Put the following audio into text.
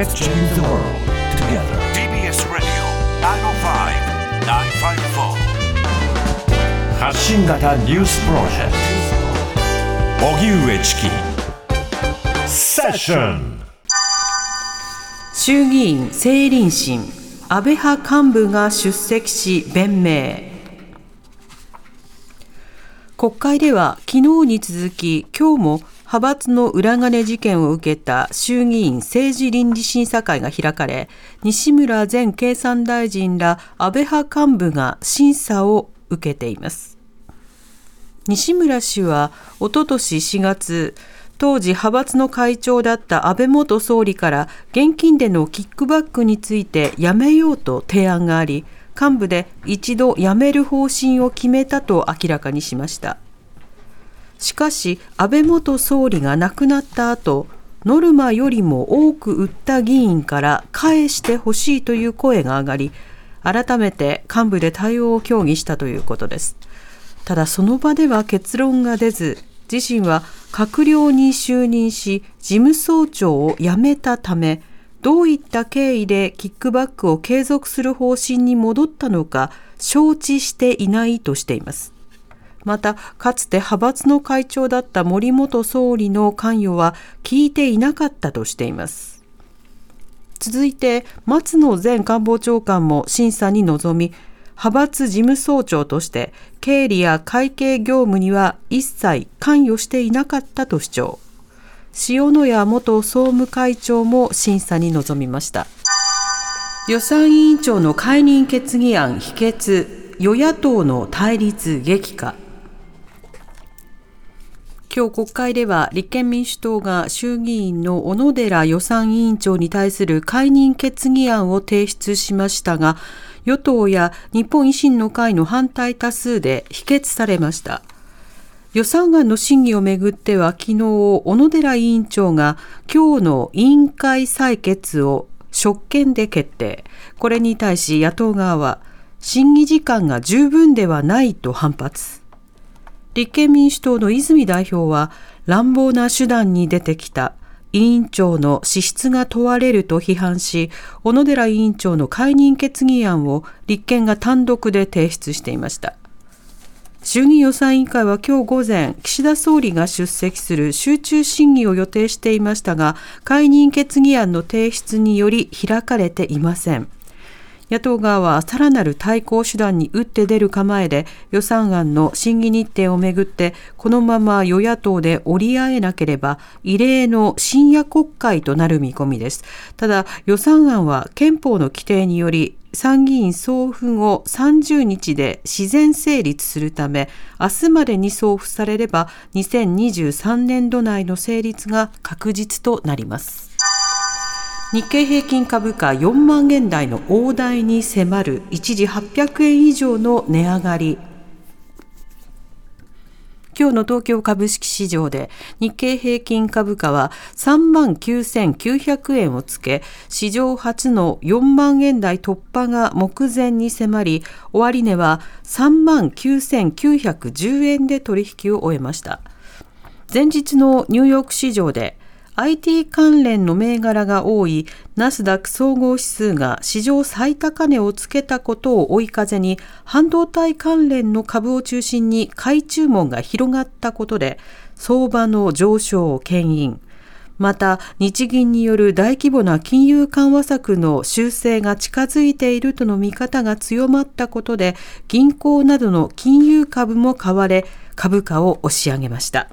Let's change the world together. TBS Radio 905-954発信型ニュースプロジェクト。荻上チキ。セッション。衆議院政倫審。安倍派幹部が出席し弁明。国会では昨日に続き今日も派閥の裏金事件を受けた衆議院政治倫理審査会が開かれ西村前経産大臣ら安倍派幹部が審査を受けています。西村氏はおととし4月当時派閥の会長だった安倍元総理から現金でのキックバックについてやめようと提案があり幹部で一度辞める方針を決めたと明らかにしました。しかし安倍元総理が亡くなった後ノルマよりも多く売った議員から返してほしいという声が上がり改めて幹部で対応を協議したということです。ただその場では結論が出ず自身は閣僚に就任し事務総長を辞めたためどういった経緯でキックバックを継続する方針に戻ったのか承知していないとしています。またかつて派閥の会長だった森元総理の関与は聞いていなかったとしています。続いて松野前官房長官も審査に臨み派閥事務総長として経理や会計業務には一切関与していなかったと主張。塩谷元総務会長も審査に臨みました。予算委員長の解任決議案否決与野党の対立激化。今日国会では立憲民主党が衆議院の小野寺予算委員長に対する解任決議案を提出しましたが与党や日本維新の会の反対多数で否決されました。予算案の審議をめぐっては昨日小野寺委員長が今日の委員会採決を職権で決定。これに対し野党側は審議時間が十分ではないと反発。立憲民主党の泉代表は乱暴な手段に出てきた委員長の資質が問われると批判し小野寺委員長の解任決議案を立憲が単独で提出していました衆議院予算委員会は今日午前、岸田総理が出席する集中審議を予定していましたが、解任決議案の提出により開かれていません。野党側はさらなる対抗手段に打って出る構えで予算案の審議日程をめぐってこのまま与野党で折り合えなければ異例の深夜国会となる見込みです。ただ予算案は憲法の規定により参議院送付後30日で自然成立するため明日までに送付されれば2023年度内の成立が確実となります。日経平均株価4万円台の大台に迫る一時800円以上の値上がり。今日の東京株式市場で日経平均株価は3万9900円をつけ史上初の4万円台突破が目前に迫り終値は3万9910円で取引を終えました。前日のニューヨーク市場で IT 関連の銘柄が多いナスダック総合指数が史上最高値をつけたことを追い風に半導体関連の株を中心に買い注文が広がったことで相場の上昇を牽引。また日銀による大規模な金融緩和策の修正が近づいているとの見方が強まったことで銀行などの金融株も買われ株価を押し上げました。